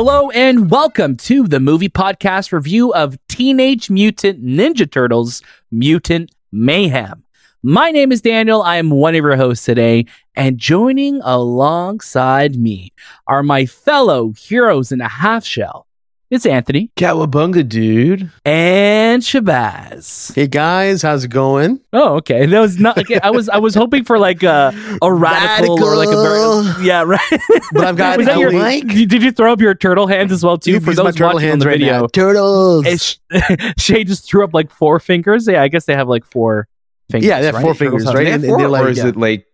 Hello and welcome to the movie podcast review of Teenage Mutant Ninja Turtles Mutant Mayhem. My name is Daniel. I am one of your hosts today, and joining alongside me are my fellow heroes in a half shell. It's Anthony Cowabunga, dude. and Shahbaz. Hey guys, how's it going? Oh, okay. That was not. Okay, I was I was hoping for like a a radical, or like a very yeah right. But I've got Was that your, Ellie. did you throw up your turtle hands as well too? These for are my those turtle watching on hands the right video, now. Turtles. It's, Shay just threw up like four fingers. Yeah, I guess they have like four fingers. Yeah, they have right? four fingers, have- right? They have And- and four, they're like- or is yeah. it like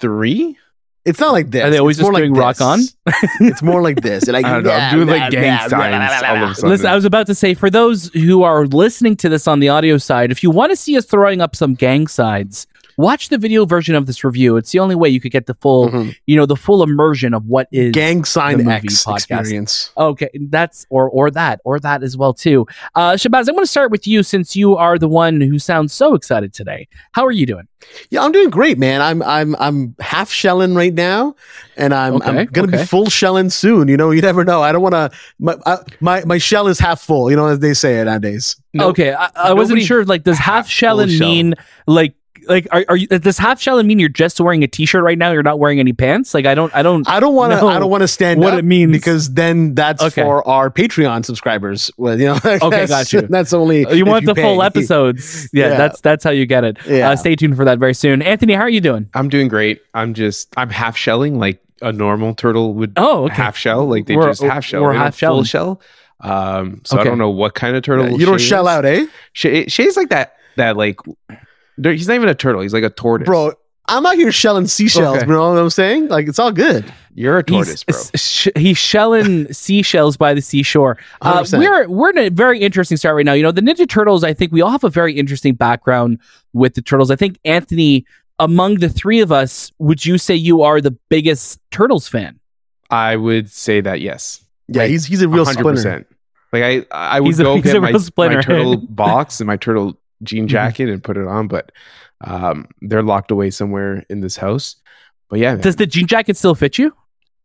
three? It's not like this. Are they always it's just doing like rock on? it's more like this. And I, I don't know. I'm doing like gang signs all of a sudden. Listen, I was about to say for those who are listening to this on the audio side, if you want to see us throwing up some gang signs, watch the video version of this review. It's the only way you could get the full, Mhm. you know, the full immersion of what is Gang sign X podcast. experience. Okay, that's or or that or that as well too. Uh Shahbaz, I'm going to start with you since you are the one who sounds so excited today. How are you doing? Yeah, I'm doing great, man. I'm I'm I'm half shelling right now, and I'm Okay, I'm gonna okay. be full shelling soon. You know, you never know. I don't want to. My I, my my shell is half full. You know, as they say it nowadays. No, okay, I, I wasn't sure. Like, does half half shellin full shell. mean like like are, are you? Does half shell mean you're just wearing a t-shirt right now? You're not wearing any pants? Like, I don't, I don't. I don't want to. I don't want to stand what up it means. because then that's Okay. for our Patreon subscribers. Well, you know. Okay, that's- got you. That's only you if want the full episodes? Yeah, Yeah. that's that's how you get it. Yeah. Uh, stay tuned for that very soon. Anthony, how are you doing? I'm doing great. I'm just I'm half shelling like a normal turtle would Oh, okay. half shell. Like they We're- just half shell. we're They half full shell. Um, so Okay. I don't know what kind of turtle. Yeah, you don't shell is. out, eh, Shay, Shay's like that. That like there- he's not even a turtle. He's like a tortoise, bro? I'm out here shelling seashells. Okay. You know what I'm saying? Like it's all good. You're a tortoise, bro. He's, sh- he's shelling seashells by the seashore. Uh, we're we're in a very interesting start right now. You know, the Ninja Turtles. I think we all have a very interesting background with the turtles. I think Anthony, among the three of us, would you say you are the biggest Turtles fan? I would say that yes. Yeah, Like, he's he's a real splinter. 100%. Like I I would He's a- go a get my, my turtle box and my turtle jean Mhm. jacket and put it on, but um they're locked away somewhere in this house. But yeah. Does the jean jacket still fit you?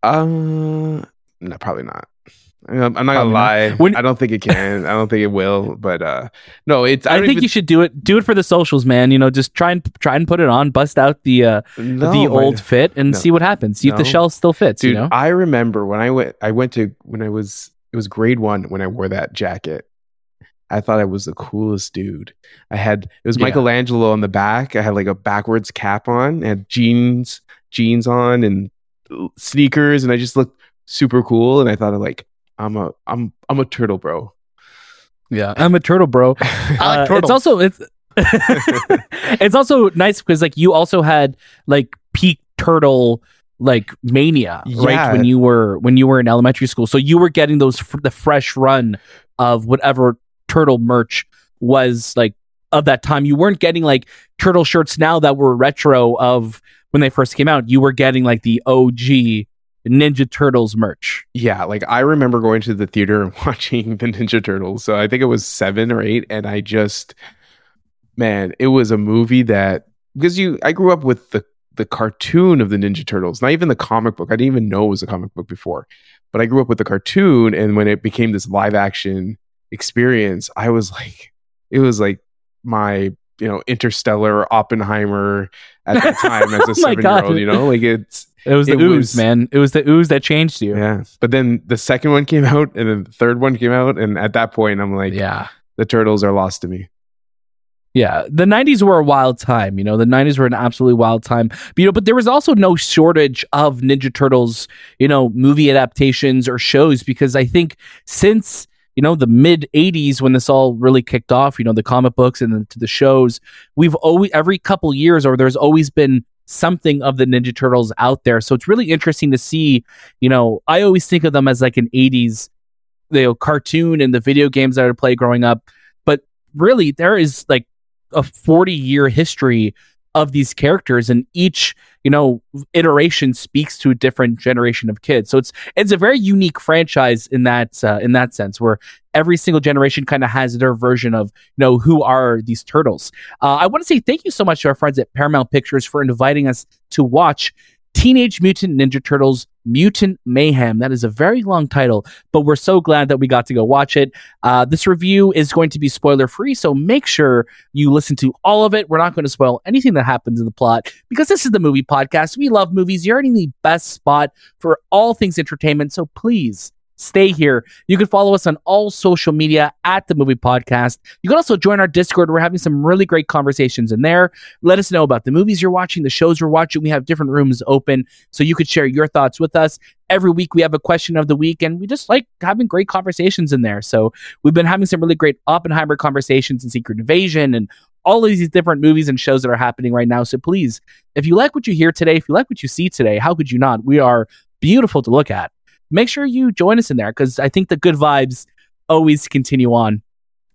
uh no, probably not. I'm I'm not Probably gonna not. lie. When- I don't think it can. I don't think it will. But uh no, it's. I, I, think even, you should do it. Do it for the socials, man. You know, just try and try and put it on, bust out the uh, No, the old fit, and no. see what happens. See if the shell still fits. dude. you know, I remember when I went. I went to when I was. It was grade one when I wore that jacket. I thought I was the coolest dude. I had it was Yeah. Michelangelo on the back. I had like a backwards cap on, I had jeans, jeans on, and sneakers, and I just looked super cool. And I thought of like I'm a I'm I'm a turtle, bro. yeah, I'm a turtle, bro. I like Uh, It's also it's it's also nice because like you also had like peak turtle like mania right when you were when you were in elementary school so you were getting those f- the fresh run of whatever turtle merch was like of that time you weren't getting like turtle shirts now that were retro of when they first came out you were getting like the OG Ninja Turtles merch Yeah, like I remember going to the theater and watching the Ninja Turtles. So I think it was seven or eight, and I just, man, it was a movie that because you, I grew up with the the cartoon of the Ninja Turtles, not even the comic book. I didn't even know it was a comic book before, but I grew up with the cartoon, and when it became this live action experience, I was like, it was like my you know interstellar Oppenheimer at that time as Oh a my seven year old. You know, like it's it was the It ooze was- man it was the ooze that changed you yeah. But then the second one came out and then the third one came out. And at that point, I'm like, yeah the turtles are lost to me. Yeah, the '90s were a wild time. You know, the '90s were an absolutely wild time. But, you know, but there was also no shortage of Ninja Turtles, you know, movie adaptations or shows because I think since you know the mid '80s when this all really kicked off, you know, the comic books and then to the shows, we've always every couple years or there's always been something of the Ninja Turtles out there. So it's really interesting to see. You know, I always think of them as like an '80s, you know, cartoon and the video games that I would play growing up. But really, there is like a 40 year history of these characters and each you know iteration speaks to a different generation of kids. So it's it's a very unique franchise in that uh, in that sense where every single generation kind of has their version of you know who are these turtles. Uh, i want to say thank you so much to our friends at paramount pictures for inviting us to watch Teenage Mutant Ninja Turtles Mutant Mayhem. That is a very long title, but we're so glad that we got to go watch it. Uh, this review is going to be spoiler free, so make sure you listen to all of it. We're not going to spoil anything that happens in the plot because this is the movie podcast. We love movies. You're in the best spot for all things entertainment, so please stay here. You can follow us on all social media at the movie podcast. You can also join our Discord. We're having some really great conversations in there. Let us know about the movies you're watching, the shows you're watching. We have different rooms open so you could share your thoughts with us. Every week we have a question of the week and we just like having great conversations in there. So we've been having some really great Oppenheimer conversations and Secret Invasion and all of these different movies and shows that are happening right now. So please, if you like what you hear today, if you like what you see today, how could you not? We are beautiful to look at make sure you join us in there because I think the good vibes always continue on.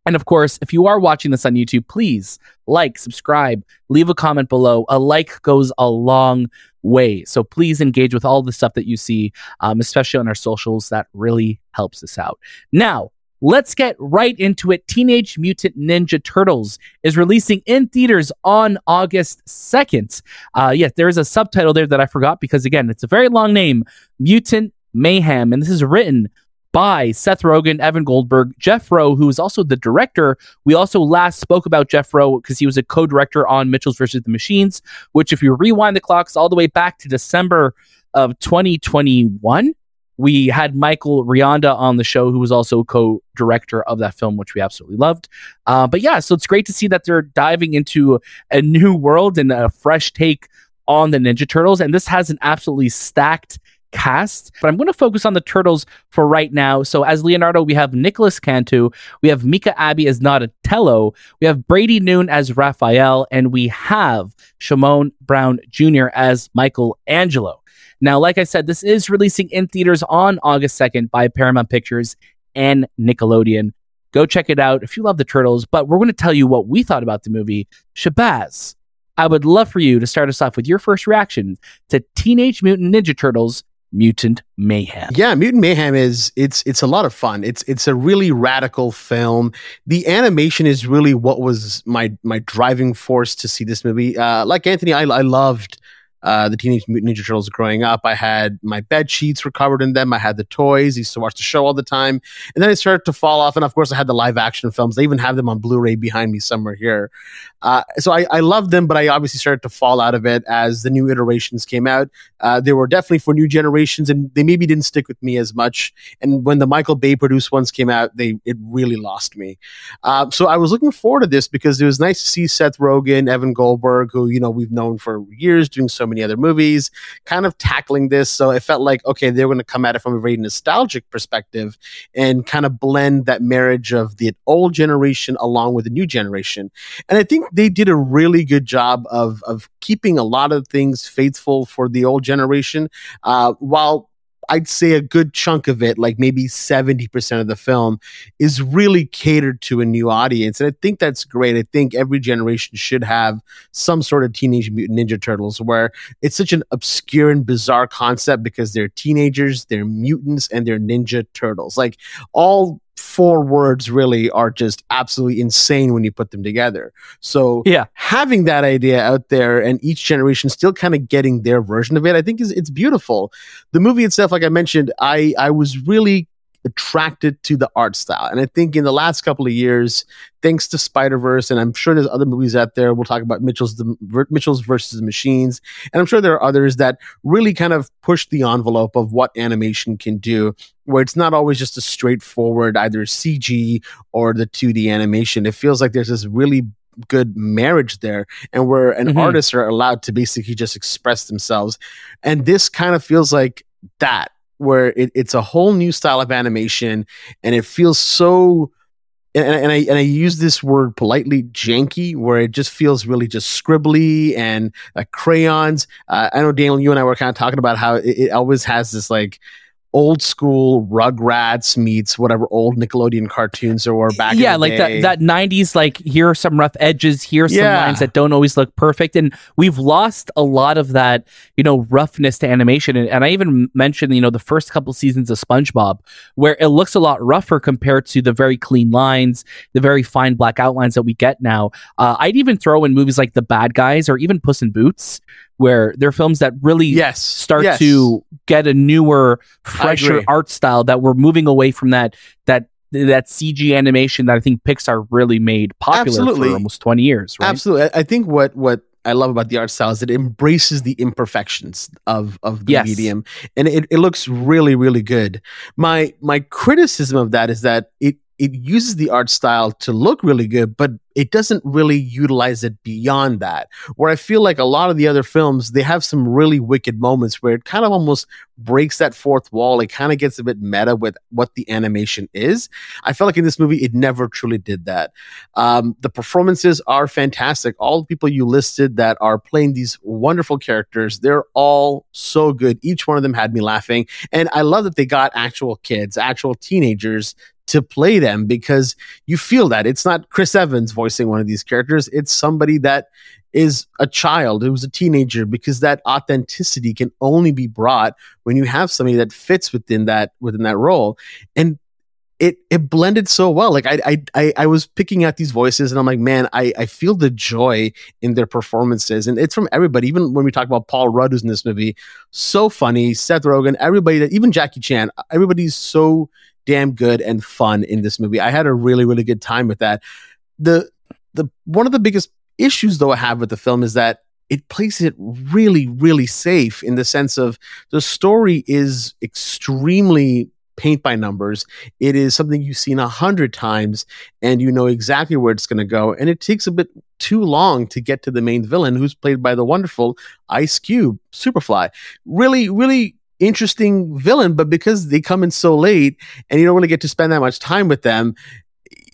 And of course, if you are watching this on YouTube, please like, subscribe, leave a comment below. A like goes a long way. So please engage with all the stuff that you see, um, especially on our socials. That really helps us out. Now, let's get right into it. Teenage Mutant Ninja Turtles is releasing in theaters on August 2nd. Uh, yes, there is a subtitle there that I forgot because, again, it's a very long name Mutant Mayhem. And this is written by Seth Rogen, Evan Goldberg, Jeff Rowe, who is also the director. We also last spoke about Jeff Rowe because he was a co director on Mitchell's versus the Machines, which, if you rewind the clocks all the way back to December of 2021, we had Michael Rianda on the show, who was also co director of that film, which we absolutely loved. Uh, but yeah, so it's great to see that they're diving into a new world and a fresh take on the Ninja Turtles. And this has an absolutely stacked cast, but I'm going to focus on the Turtles for right now. So as Leonardo, we have Nicolas Cantu, we have Micah Abbey as Donatello, we have Brady Noon as Raphael, and we have Shamon Brown Jr. as Michelangelo. Now, like I said, this is releasing in theaters on August 2nd by Paramount Pictures and Nickelodeon. Go check it out if you love the Turtles, but we're going to tell you what we thought about the movie. Shahbaz, I would love for you to start us off with your first reaction to Teenage Mutant Ninja Turtles Mutant Mayhem. Yeah, Mutant Mayhem is it's it's a lot of fun. It's it's a really radical film. The animation is really what was my my driving force to see this movie. Uh, like Anthony, I, I loved uh, the Teenage Mutant Ninja Turtles growing up. I had my bed sheets were covered in them. I had the toys. I used to watch the show all the time. And then it started to fall off. And of course, I had the live action films. They even have them on Blu ray behind me somewhere here. Uh, so I, I loved them, but I obviously started to fall out of it as the new iterations came out. Uh, they were definitely for new generations, and they maybe didn't stick with me as much. And when the Michael Bay produced ones came out, they it really lost me. Uh, so I was looking forward to this because it was nice to see Seth Rogen, Evan Goldberg, who you know we've known for years, doing so many other movies, kind of tackling this. So it felt like, okay, they're going to come at it from a very nostalgic perspective and kind of blend that marriage of the old generation along with the new generation. And I think they did a really good job of, of keeping a lot of things faithful for the old generation uh, while I'd say a good chunk of it, like maybe 70% of the film, is really catered to a new audience. And I think that's great. I think every generation should have some sort of Teenage Mutant Ninja Turtles where it's such an obscure and bizarre concept because they're teenagers, they're mutants, and they're Ninja Turtles. Like all four words really are just absolutely insane when you put them together. So yeah, having that idea out there and each generation still kind of getting their version of it, I think is it's beautiful. The movie itself, like I mentioned, I I was really attracted to the art style. And I think in the last couple of years, thanks to Spider Verse, and I'm sure there's other movies out there. We'll talk about Mitchell's the, Mitchell's versus the Machines, and I'm sure there are others that really kind of push the envelope of what animation can do. Where it's not always just a straightforward either CG or the 2D animation. It feels like there's this really good marriage there and where an mm-hmm. artists are allowed to basically just express themselves and this kind of feels like that where it, it's a whole new style of animation and it feels so and, and, I and I use this word politely janky, where it just feels really just scribbly and crayons. Uh, I know Daniel, you and I were kind of talking about how it, it always has this like old school Rugrats meets whatever old Nickelodeon cartoons there were back. yeah, in the like day. that that '90s. Like here are some rough edges. Here are some Yeah. lines that don't always look perfect, and we've lost a lot of that, you know, roughness to animation. And, and I even mentioned, you know, the first couple seasons of SpongeBob, where it looks a lot rougher compared to the very clean lines, the very fine black outlines that we get now. Uh, I'd even throw in movies like The Bad Guys or even Puss in Boots, where they're films that really yes start yes. to get a newer, fresher art style that we're moving away from that that that CG animation that I think Pixar really made popular Absolutely. for almost 20 years, right? Absolutely. I- I think what what I love about the art style is it embraces the imperfections of of the Yes. medium, and it, it looks really really good. My my criticism of that is that it it uses the art style to look really good, but it doesn't really utilize it beyond that. Where I feel like a lot of the other films, they have some really wicked moments where it kind of almost breaks that fourth wall. It kind of gets a bit meta with what the animation is. I felt like in this movie, it never truly did that. Um, the performances are fantastic. All the people you listed that are playing these wonderful characters, they're all so good. Each one of them had me laughing. And I love that they got actual kids, actual teenagers to play them because you feel that it's not Chris Evans voicing one of these characters. It's somebody that is a child who's a teenager because that authenticity can only be brought when you have somebody that fits within that within that role. And it it blended so well. Like I I I, was picking out these voices and I'm like, man, I, I feel the joy in their performances. And it's from everybody. Even when we talk about Paul Rudd who's in this movie, so funny, Seth Rogen, everybody that even Jackie Chan, everybody's so damn good and fun in this movie. I had a really, really good time with that. The the one of the biggest issues though I have with the film is that it plays it really, really safe in the sense of the story is extremely paint by numbers. It is something you've seen a hundred times and you know exactly where it's going to go. And it takes a bit too long to get to the main villain, who's played by the wonderful Ice Cube, Superfly. Really, really interesting villain, but because they come in so late and you don't really get to spend that much time with them,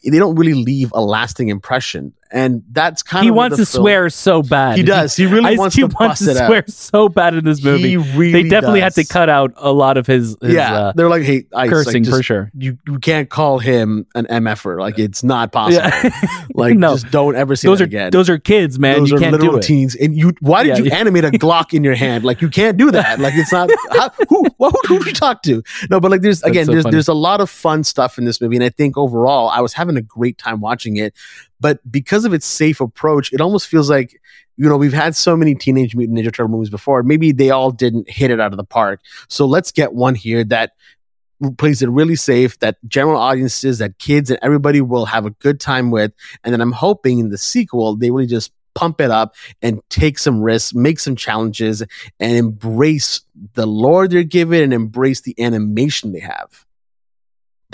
they don't really leave a lasting impression. And that's kind he of he wants to film- swear so bad. He does. He really Ice wants Cube to wants to it swear out. so bad in this movie. He really they definitely had to cut out a lot of his, his yeah, uh, they're like, hey, Ice, like, cursing just- for sure. You you can't call him an mf'er. Like it's not possible. Yeah. Like no, just don't ever say those are again. those are kids, man. Those you are can't literal teens. And you, why did Yeah, you yeah. animate a Glock in your hand? Like you can't do that. Like it's not. How, who, who, who do you talk to? No, but like there's again, so there's funny. there's a lot of fun stuff in this movie, and I think overall I was having a great time watching it. But because of its safe approach, it almost feels like you know we've had so many Teenage Mutant Ninja Turtle movies before. Maybe they all didn't hit it out of the park. So let's get one here that plays it really safe that general audiences that kids and everybody will have a good time with and then i'm hoping in the sequel they really just pump it up and take some risks make some challenges and embrace the lore they're given and embrace the animation they have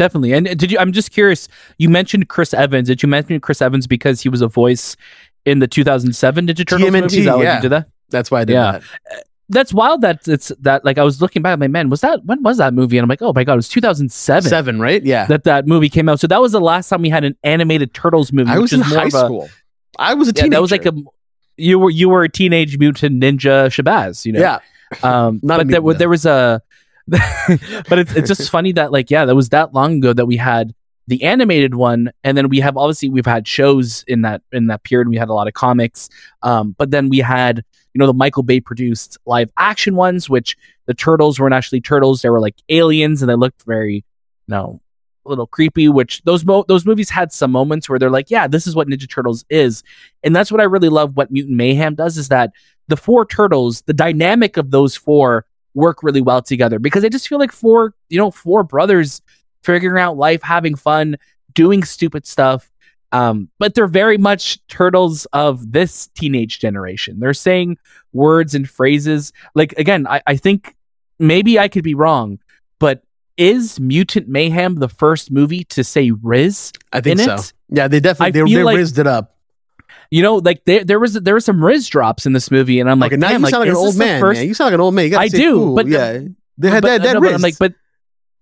Definitely. And did you? I'm just curious. You mentioned Chris Evans. Did you mention Chris Evans because he was a voice in the 2007 Ninja Turtles TMNT, movie? Is that yeah. you did that? that's why i did Yeah. that That's wild. That it's that. Like I was looking back. I'm like, man, was that when was that movie? And I'm like, oh my god, it was 2007 seven right yeah that that movie came out. So that was the last time we had an animated Turtles movie. i was in high school i was a Yeah, teenager that was like a. You were you were a teenage mutant ninja Shahbaz, you know. yeah Um, Not a but there, there was a, but it's it's just funny that like yeah, that was that long ago that we had the animated one, and then we have obviously we've had shows in that in that period. We had a lot of comics, um, but then we had you know the Michael Bay produced live action ones, which the turtles weren't actually turtles; they were like aliens, and they looked very you know a little creepy. Which those mo- those movies had some moments where they're like, yeah, this is what Ninja Turtles is, and that's what I really love. What Mutant Mayhem does is that the four turtles, the dynamic of those four work really well together because I just feel like four, you know, four brothers figuring out life, having fun, doing stupid stuff. Um, but they're very much turtles of this teenage generation. They're saying words and phrases. Like again, I, I think maybe I could be wrong, but is Mutant Mayhem the first movie to say Riz? i think in so it? yeah they I definitely they, feel they like- rizzed it up You know, like there there was there were some Riz drops in this movie, and I'm like, okay, now you sound like an old man, first- man. You sound like an old man. You I do, cool. but- yeah, they had but, that. that no, but I'm like, but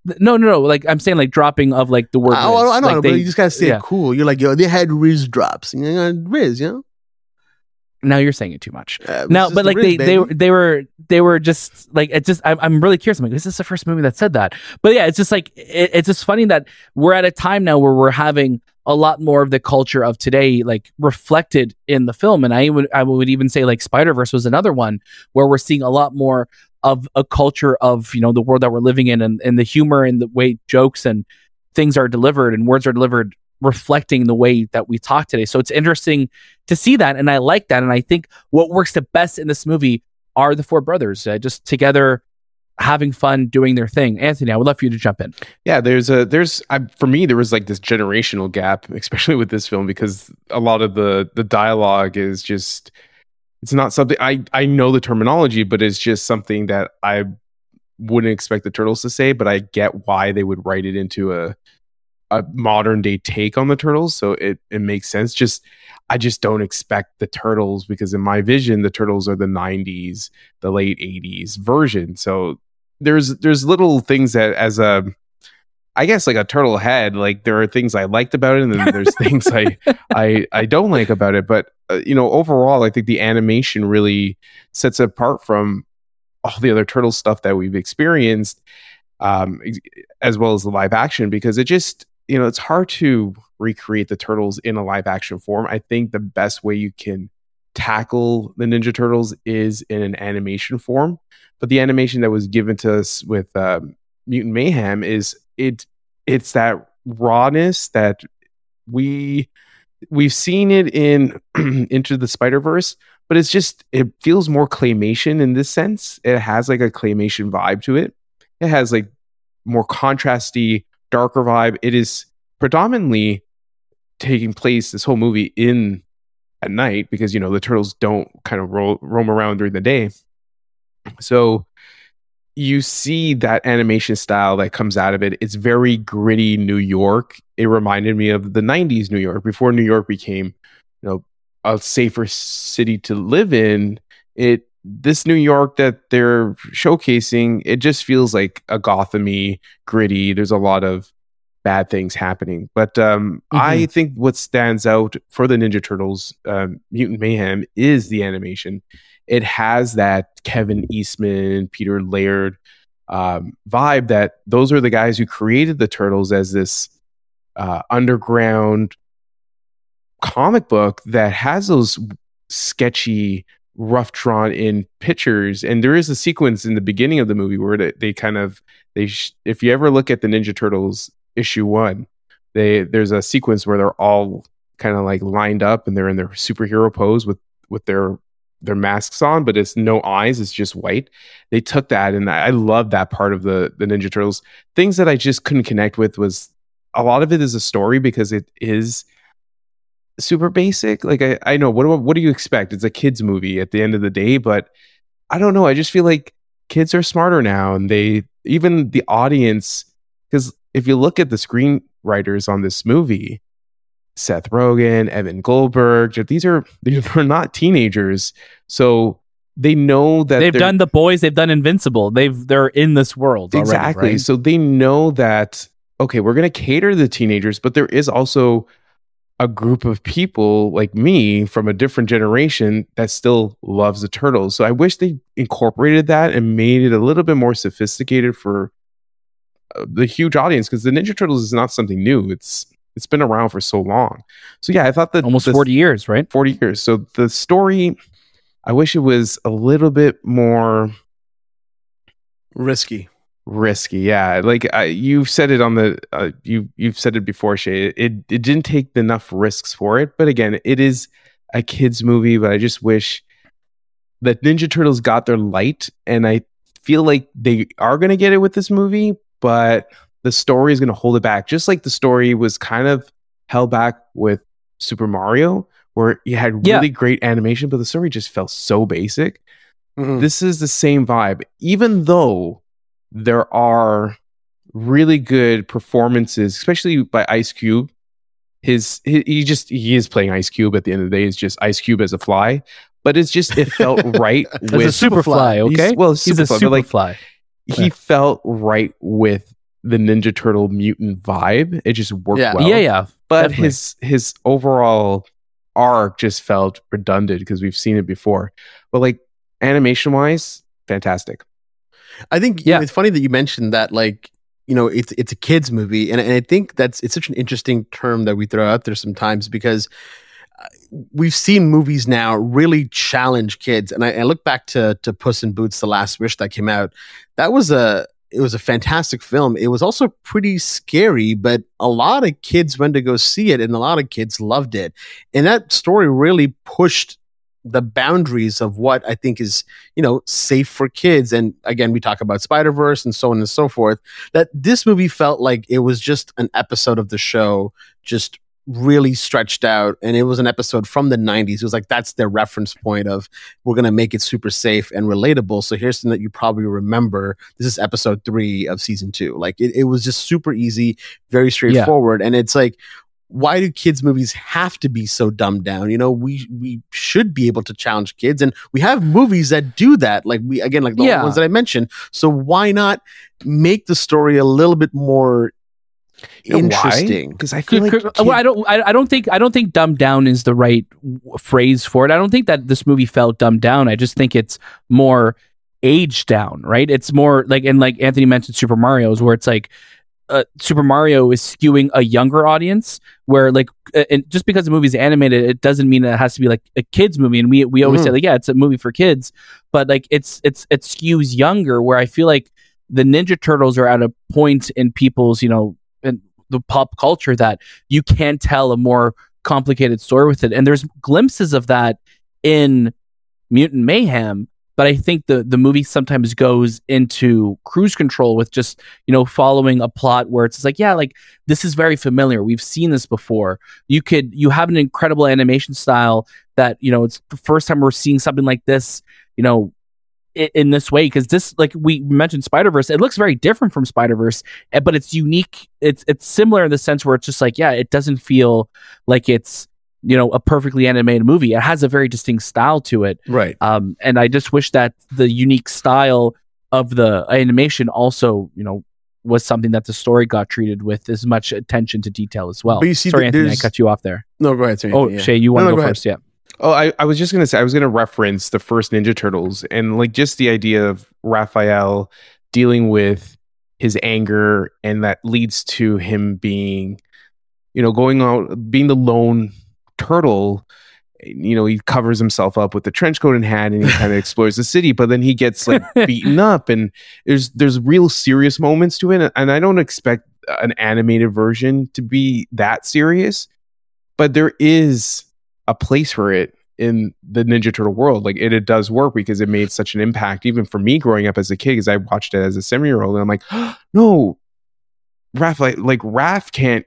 no, no, no. Like I'm saying, like dropping of like the word. I, I, Riz. I know, like but you just gotta say yeah. it cool. You're like, yo, they had Riz drops. You know, Riz, you know. now you're saying it too much. Uh, No, but like rig, they, they baby. they were they were just like it just I'm, I'm really curious. I'm like, is this the first movie that said that? But yeah, it's just like it, it's just funny that we're at a time now where we're having a lot more of the culture of today like reflected in the film. And I would I would even say like Spider Verse was another one where we're seeing a lot more of a culture of you know the world that we're living in and, and the humor and the way jokes and things are delivered and words are delivered reflecting the way that we talk today. So it's interesting to see that, and I like that. And I think what works the best in this movie are the four brothers uh, just together having fun doing their thing. Anthony, I would love for you to jump in. yeah there's a there's I, for me there was like this generational gap especially with this film because a lot of the the dialogue is just it's not something i i know the terminology but it's just something that i wouldn't expect the turtles to say but i get why they would write it into a a modern day take on the turtles so it it makes sense just i just don't expect the turtles because in my vision the turtles are the 90s the late 80s version so there's there's little things that as a I guess like a turtle head, like there are things I liked about it, and then there's things I I I don't like about it. But uh, you know, overall, I think the animation really sets it apart from all the other turtle stuff that we've experienced, um, ex- as well as the live action, because it just you know it's hard to recreate the turtles in a live action form. I think the best way you can tackle the Ninja Turtles is in an animation form, but the animation that was given to us with um, Mutant Mayhem is it it's that rawness that we we've seen it in into the Spider Verse, but it's just it feels more claymation in this sense. It has like a claymation vibe to it. It has like more contrasty, darker vibe. It is predominantly taking place this whole movie in at night because you know the turtles don't kind of ro- roam around during the day. So you see that animation style that comes out of it. It's very gritty New York. It reminded me of the 90s New York before New York became, you know, a safer city to live in. It this New York that they're showcasing, it just feels like a Gothamy, gritty. There's a lot of bad things happening. But um, I think what stands out for the Ninja Turtles, um, Mutant Mayhem, is the animation. It has that Kevin Eastman, Peter Laird um, vibe that those are the guys who created the Turtles as this uh, underground comic book that has those sketchy, rough drawn in pictures. And there is a sequence in the beginning of the movie where they, they kind of they sh- if you ever look at the Ninja Turtles issue one, they there's a sequence where they're all kind of like lined up and they're in their superhero pose with with their their masks on, but it's no eyes, it's just white. They took that and I love that part of the the Ninja Turtles. Things that I just couldn't connect with was a lot of it is a story because it is super basic. Like I, I know what do- what do you expect? It's a kids movie at the end of the day, but I don't know. I just feel like kids are smarter now, and they even the audience. Because if you look at the screenwriters on this movie, Seth Rogen, Evan Goldberg, these are these are not teenagers, so they know that they've done the boys, they've done Invincible. They've they're in this world already, exactly. right? So they know that okay, we're going to cater to the teenagers, but there is also a group of people like me from a different generation that still loves the turtles. So I wish they incorporated that and made it a little bit more sophisticated for the huge audience because the Ninja Turtles is not something new. It's it's been around for so long. So yeah, I thought that Almost the- 40 years, right? 40 years. So the story I wish it was a little bit more risky. risky yeah like I, you've said it on the uh, you you've said it before shay it it didn't take enough risks for it but again it is a kids movie but i just wish that ninja turtles got their light and i feel like they are going to get it with this movie but the story is going to hold it back just like the story was kind of held back with super mario where you had Yeah. really great animation but the story just felt so basic Mhm. this is the same vibe even though there are really good performances especially by ice cube his he, he just he is playing ice cube at the end of the day it's just ice cube as a fly but it's just it felt right with a super fly, He's- okay? well He's a Superfly, super like, fly. He felt right with the ninja turtle mutant vibe it just worked Yeah. well yeah, yeah. but definitely. his his overall arc just felt redundant because we've seen it before. But like animation wise, fantastic. I think yeah. it's funny that you mentioned that like you know it's it's a kids movie and, and I think that's it's such an interesting term that we throw out there sometimes because we've seen movies now really challenge kids and I, I look back to to Puss in Boots the Last Wish that came out that was a it was a fantastic film. It was also pretty scary, but a lot of kids went to go see it and a lot of kids loved it. And that story really pushed the boundaries of what I think is, you know, safe for kids. And again, we talk about Spider Verse and so on and so forth. That this movie felt like it was just an episode of the show, just really stretched out. And it was an episode from the 90s. It was like that's their reference point of we're going to make it super safe and relatable. So here's something that you probably remember. This is episode three of season two. Like it, it was just super easy, very straightforward. Yeah. And it's like, why do kids movies have to be so dumbed down you know we we should be able to challenge kids and we have movies that do that like we again like the yeah. ones that i mentioned so why not make the story a little bit more you know interesting because i feel like kid- well, i don't I, I don't think i don't think dumbed down is the right phrase for it i don't think that this movie felt dumbed down i just think it's more aged down right it's more like and like anthony mentioned super mario's where it's like uh, Super Mario is skewing a younger audience, where like, uh, and just because the movie is animated, it doesn't mean that it has to be like a kids movie. And we we always mm. say like, yeah, it's a movie for kids, but like it's it's it skews younger. Where I feel like the Ninja Turtles are at a point in people's you know in the pop culture that you can tell a more complicated story with it, and there's glimpses of that in Mutant Mayhem but I think the the movie sometimes goes into cruise control with just you know following a plot where it's like yeah like this is very familiar. We've seen this before. You could you have an incredible animation style that you know it's the first time we're seeing something like this you know in, this way because this like we mentioned Spider Verse it looks very different from Spider Verse eh, but it's unique it's it's similar in the sense where it's just like yeah it doesn't feel like it's you know a perfectly animated movie. It has a very distinct style to it. Right. Um and i just wish that the unique style of the animation also you know was something that the story got treated with as much attention to detail as well. But you see sorry anthony i cut you off there. No go ahead sorry, oh yeah. shay you want to no, no, go, go first? Yeah Oh, I, I was just gonna say I was gonna reference the first Ninja Turtles and like just the idea of Raphael dealing with his anger and that leads to him being, you know, going out being the lone turtle you know, he covers himself up with the trench coat and hat and he kind of explores the city, but then he gets like beaten up and there's there's real serious moments to it. And I don't expect an animated version to be that serious, but there is a place for it in the Ninja Turtle world. Like it, it does work because it made such an impact, even for me growing up as a kid, because I watched it as a seven year old and I'm like, oh, no, Raph, like, like Raph can't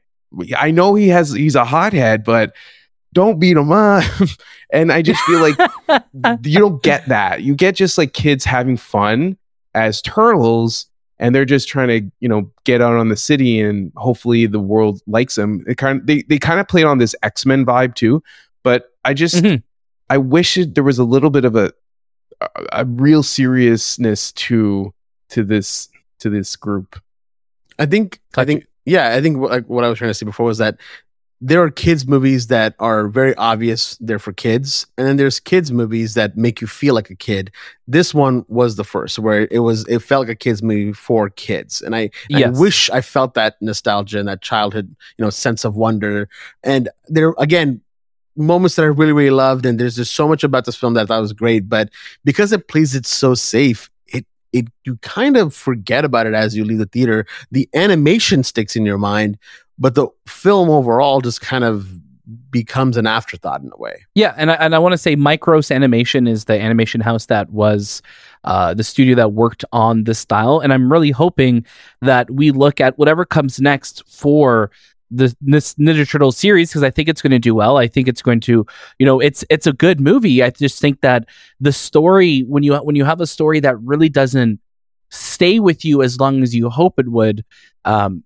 I know he has he's a hothead, but don't beat him up. and I just feel like you don't get that. You get just like kids having fun as turtles and they're just trying to, you know, get out on the city and hopefully the world likes them. It kind of, they, they kind of play on this X-Men vibe too, but I just, mm-hmm. I wish it, there was a little bit of a, a, a real seriousness to, to this, to this group. I think, I think, yeah, I think like what I was trying to say before was that there are kids movies that are very obvious they're for kids and then there's kids movies that make you feel like a kid this one was the first where it was it felt like a kids movie for kids and i, yes. I wish i felt that nostalgia and that childhood you know sense of wonder and there again moments that i really really loved and there's just so much about this film that i thought was great but because it plays it so safe it it you kind of forget about it as you leave the theater the animation sticks in your mind but the film overall just kind of becomes an afterthought in a way. Yeah, and I, and I want to say Mikros Animation is the animation house that was uh, the studio that worked on this style, and I'm really hoping that we look at whatever comes next for the this Ninja Turtle series because I think it's going to do well. I think it's going to, you know, it's it's a good movie. I just think that the story when you when you have a story that really doesn't stay with you as long as you hope it would, um,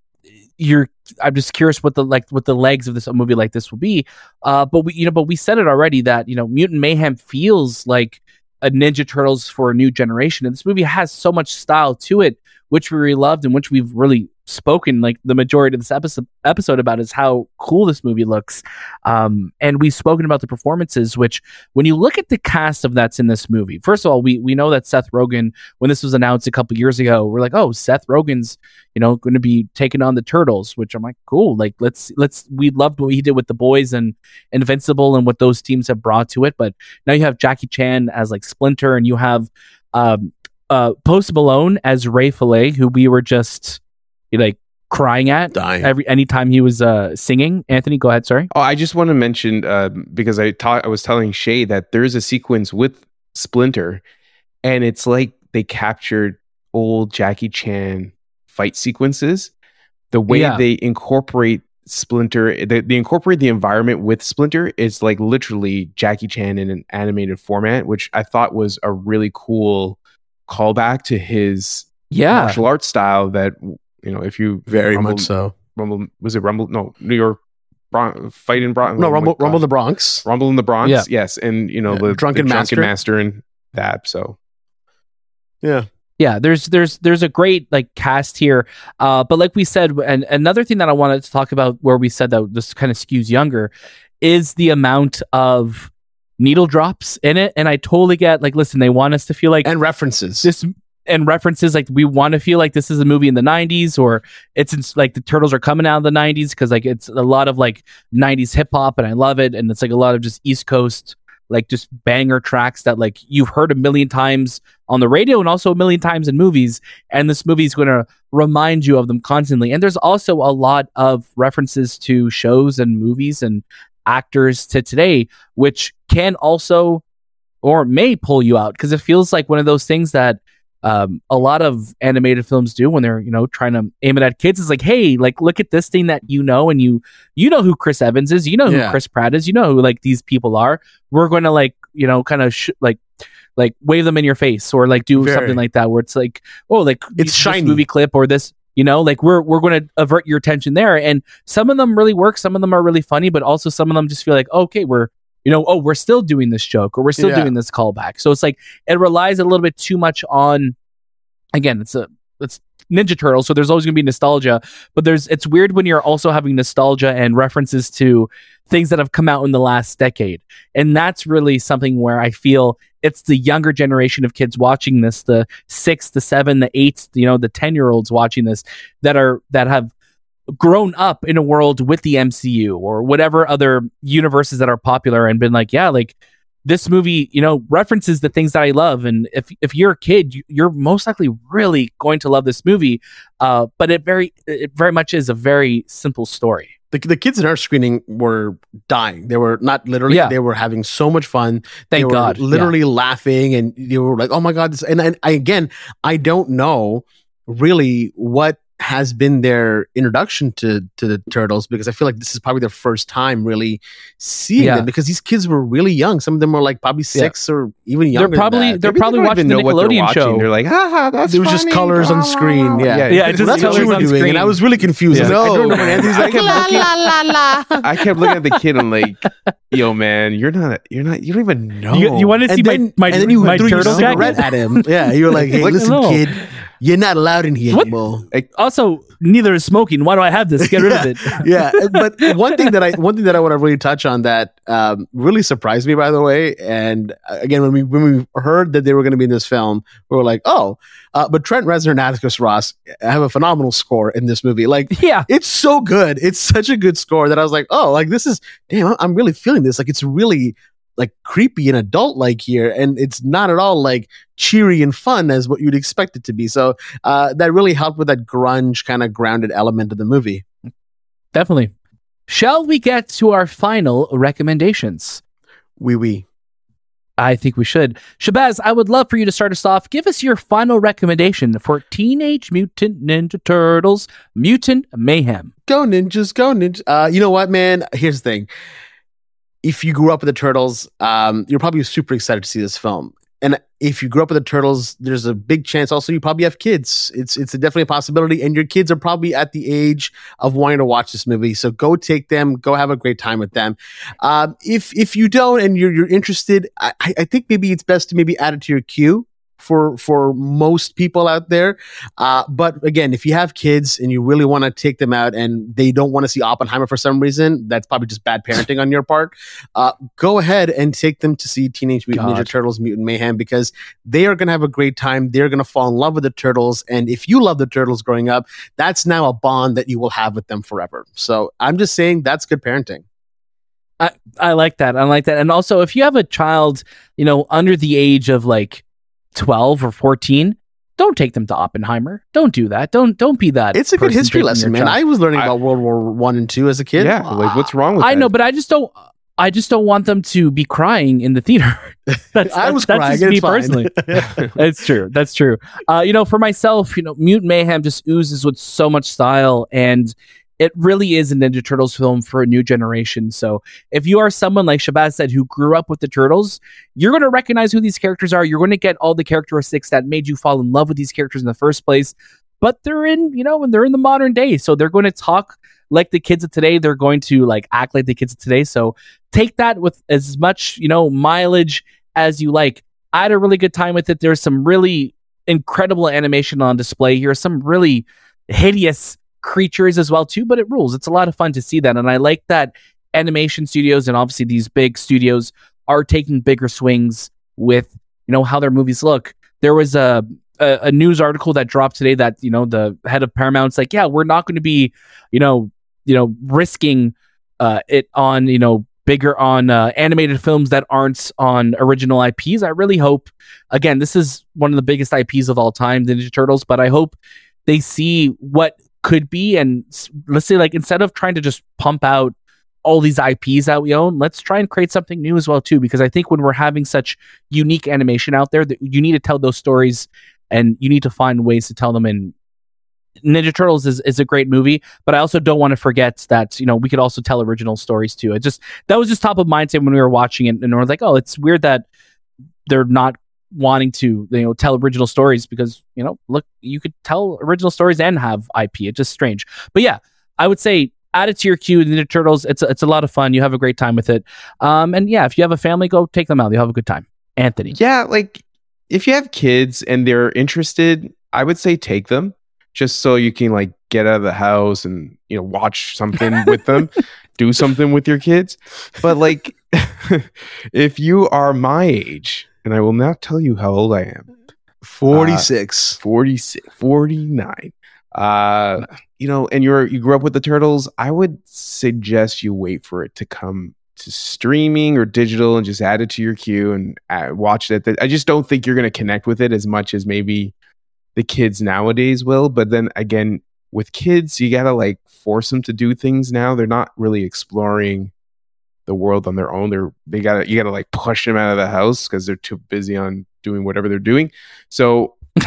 you're I'm just curious what the like what the legs of this movie like this will be. Uh, but we you know, but we said it already that you know Mutant Mayhem feels like a Ninja Turtles for a new generation, and this movie has so much style to it, which we really loved and which we've really spoken like the majority of this episode episode about is how cool this movie looks. Um, and we've spoken about the performances, which when you look at the cast of that's in this movie, first of all, we we know that Seth Rogen, when this was announced a couple years ago, we're like, oh, Seth Rogen's, you know, going to be taking on the turtles, which I'm like, cool. Like let's let's we loved what he did with the boys and Invincible and what those teams have brought to it. But now you have Jackie Chan as like Splinter, and you have um uh Post Malone as Ray Fillet, who we were just like crying at Dying. every anytime he was uh singing. Anthony, go ahead. Sorry. Oh, I just want to mention uh, because I taught I was telling Shay that there's a sequence with Splinter, and it's like they captured old Jackie Chan fight sequences. The way Yeah. they incorporate Splinter, they, they incorporate the environment with Splinter is like literally Jackie Chan in an animated format, which I thought was a really cool callback to his Yeah. martial arts style. That you know, if you Very Rumble- much so. Rumble was it Rumble? No, New York Bron- fight in Bronx. No, Rumble, Rumble in the Bronx. Rumble in the Bronx. Yeah. Yes, and you know Yeah, the Drunken the Master. drunken master and that. So Yeah. yeah there's there's there's a great like cast here uh but like we said and another thing that i wanted to talk about where we said that this kind of skews younger is the amount of needle drops in it and i totally get like listen they want us to feel like And references. this and references like we want to feel like this is a movie in the 90s or it's in, like the turtles are coming out of the 90s because like it's a lot of like 90s hip hop and i love it and it's like a lot of just east coast like just banger tracks that like you've heard a million times on the radio and also a million times in movies and this movie is going to remind you of them constantly. And there's also a lot of references to shows and movies and actors to today which can also or may pull you out because it feels like one of those things that um, a lot of animated films do when they're you know trying to aim it at kids is like hey like look at this thing that you know and you you know who chris evans is you know who Yeah. chris pratt is you know who like these people are we're going to like you know kind of sh- like like wave them in your face or like do Very. something like that where it's like oh like It's shiny. movie clip or this you know like we're we're going to avert your attention there and some of them really work some of them are really funny but also some of them just feel like okay we're you know oh we're still doing this joke or we're still Yeah. doing this callback so it's like it relies a little bit too much on again it's a it's ninja turtles so there's always going to be nostalgia but there's it's weird when you're also having nostalgia and references to things that have come out in the last decade and that's really something where i feel it's the younger generation of kids watching this the six the seven the eight you know the 10 year olds watching this that are that have grown up in a world with the mcu or whatever other universes that are popular and been like yeah like this movie, you know, references the things that I love, and if if you're a kid, you- you're most likely really going to love this movie. Uh, but it very it very much is a very simple story. the, the kids in our screening were dying. They were not literally. Yeah. They were having so much fun. Thank they were God. Literally laughing, and you were like, "Oh my god!" This, and, and I, again, I don't know really what has been their introduction to to the turtles because I feel like this is probably their first time really seeing Yeah. them because these kids were really young. Some of them were like probably six or even younger. than probably- that. they're Maybe they probably don't watching the know they're Nickelodeon watching. show. They're like, ha ha, that's It was just colors on screen, blah, blah." yeah. Yeah, you just- just Well, that's what colors you were on doing, and I was really confused. I was Yeah. like, oh, I don't know Oh, what Anthony's I like. kept La, looking- la, la, la. I kept looking at the kid and like, yo, man, you're not, you're not, you don't even know. You, you want to see and then, my my, and then you my threw your turtle cigarette at him. Yeah, you were like, "Hey, listen, kid, you're not allowed in here What? anymore." Also, neither is smoking. Why do I have this? Get rid of it. yeah, but one thing that I one thing that I want to really touch on that um, really surprised me, by the way, and uh, again when we when we heard that they were going to be in this film, we were like, "Oh," uh, but Trent Reznor and Atticus Ross have a phenomenal score in this movie. Like, Yeah, it's so good. It's such a good score that I was like, "Oh, like this is damn." I'm- I'm really feeling this. Like, it's really like creepy and adult like here, and it's not at all like cheery and fun as what you'd expect it to be. So uh, that really helped with that grunge kind of grounded element of the movie. definitely. Shall we get to our final recommendations? We wee. I think we should. Shahbaz, I would love for you to start us off. Give us your final recommendation for Teenage Mutant Ninja Turtles Mutant Mayhem. Go ninjas, go ninjas. Uh, you know what, man? Here's the thing. If you grew up with the turtles, um, you're probably super excited to see this film. And if you grew up with the turtles, there's a big chance also you probably have kids. It's it's a definitely a possibility, and your kids are probably at the age of wanting to watch this movie. So go take them, go have a great time with them. Um, if if you don't and you're you're interested, I, I think maybe it's best to maybe add it to your queue for for most people out there. Uh, but again, if you have kids and you really want to take them out and they don't want to see Oppenheimer for some reason, that's probably just bad parenting on your part. Uh, go ahead and take them to see Teenage Mutant God. Ninja Turtles: Mutant Mayhem because they are going to have a great time. They're going to fall in love with the turtles, and if you love the turtles growing up, that's now a bond that you will have with them forever. So I'm just saying that's good parenting. I I like that. I like that. And also, if you have a child, you know, under the age of like 12 or 14, don't take them to Oppenheimer. Don't do that. Don't don't be that. It's a good history lesson, man. child. I was learning I- about World War One and Two as a kid. yeah, like what's wrong with I that? know, but I just don't. I just don't want them to be crying in the theater. that's, I was that's, crying. That's just me fine. personally. That's true. That's true. Uh, you know, for myself, you know, Mutant Mayhem just oozes with so much style, and it really is a Ninja Turtles film for a new generation. So, if you are someone like Shahbaz said who grew up with the Turtles, you're going to recognize who these characters are. You're going to get all the characteristics that made you fall in love with these characters in the first place. But they're in, you know, and they're in the modern day, so they're going to talk like the kids of today. They're going to like act like the kids of today. So take that with as much, you know, mileage as you like. I had a really good time with it. There's some really incredible animation on display here. Some really hideous creatures as well too, but it rules. It's a lot of fun to see that, and I like that animation studios and obviously these big studios are taking bigger swings with you know how their movies look. There was a a, a news article that dropped today that you know the head of Paramount's like, yeah, we're not going to be, you know, you know, risking uh, it on you know bigger on uh, animated films that aren't on original IPs. I really hope. Again, this is one of the biggest IPs of all time, the Ninja Turtles, but I hope they see what could be and let's say like instead of trying to just pump out all these IPs that we own, let's try and create something new as well too. Because I think when we're having such unique animation out there, that you need to tell those stories and you need to find ways to tell them. And Ninja Turtles is, is a great movie, but I also don't want to forget that you know we could also tell original stories too. It just that was just top of mind when we were watching it, and we are like, oh, it's weird that they're not wanting to you know tell original stories because you know look you could tell original stories and have IP. It's just strange, but yeah, I would say add it to your queue. Ninja Turtles, it's a, it's a lot of fun. You have a great time with it, um, and yeah, if you have a family, go take them out. You'll have a good time. Anthony, Yeah, like if you have kids and they're interested, I would say take them just so you can like get out of the house and you know watch something with them, do something with your kids. But like if you are my age, and I will not tell you how old I am, Forty six. 46 49 uh you know and you're you grew up with the turtles. I would suggest you wait for it to come to streaming or digital and just add it to your queue and uh, watch it. I just don't think you're going to connect with it as much as maybe the kids nowadays will. But then again with kids you gotta like force them to do things now. They're not really exploring the world on their own they're they gotta you gotta like push them out of the house because they're too busy on doing whatever they're doing so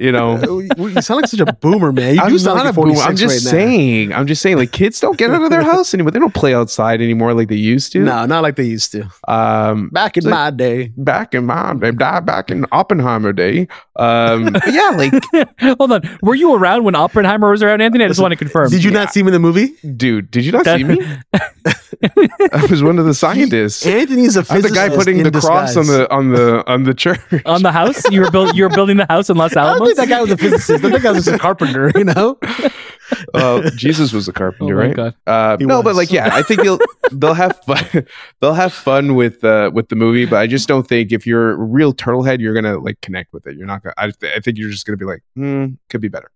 you know you sound like such a boomer, man. You I'm do sound not like a boomer. 46 I'm just right now. saying. I'm just saying. Like kids don't get out of their house anymore. They don't play outside anymore like they used to. No, not like they used to. Um, Back in It's like- my day. back in my day, back in Oppenheimer day. Um, yeah, like hold on. Were you around when Oppenheimer was around, Anthony? I just Listen, want to confirm. Did you not see him in the movie? dude, did you not see me? I was one of the scientists. Anthony's a I'm the guy putting in the cross on the on the on the church. on the house? You were build, you were building the house in Los I don't Alamos. think that guy was a physicist. I think that guy was just a carpenter. You know. Uh, Jesus was a oh carpenter, my right? god! Uh, He no, but like, yeah, I think you'll they'll have fun. they'll have fun with uh, with the movie, but I just don't think if you're a real turtle head, you're gonna like connect with it. You're not gonna. I, th- I think you're just gonna be like, hmm, could be better.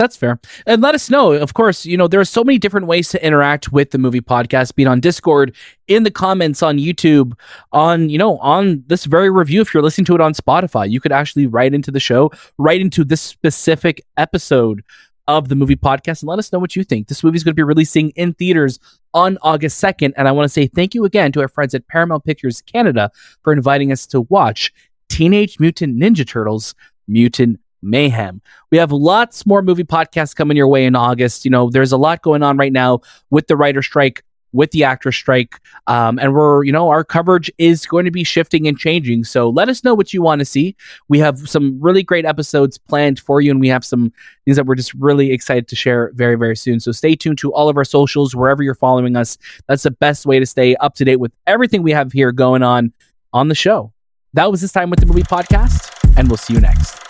That's fair. And let us know. Of course, you know, there are so many different ways to interact with the movie podcast, being on Discord, in the comments on YouTube, on, you know, on this very review. If you're listening to it on Spotify, you could actually write into the show, write into this specific episode of the movie podcast and let us know what you think. This movie is going to be releasing in theaters on August 2nd. And I want to say thank you again to our friends at Paramount Pictures Canada for inviting us to watch Teenage Mutant Ninja Turtles Mutant Mayhem. We have lots more movie podcasts coming your way in August. You know, there's a lot going on right now with the writer strike, with the actor strike. Um, and we're, you know, our coverage is going to be shifting and changing. So let us know what you want to see. We have some really great episodes planned for you, and we have some things that we're just really excited to share very, very soon. So stay tuned to all of our socials, wherever you're following us. That's the best way to stay up to date with everything we have here going on on the show. That was this time with the movie podcast, and we'll see you next.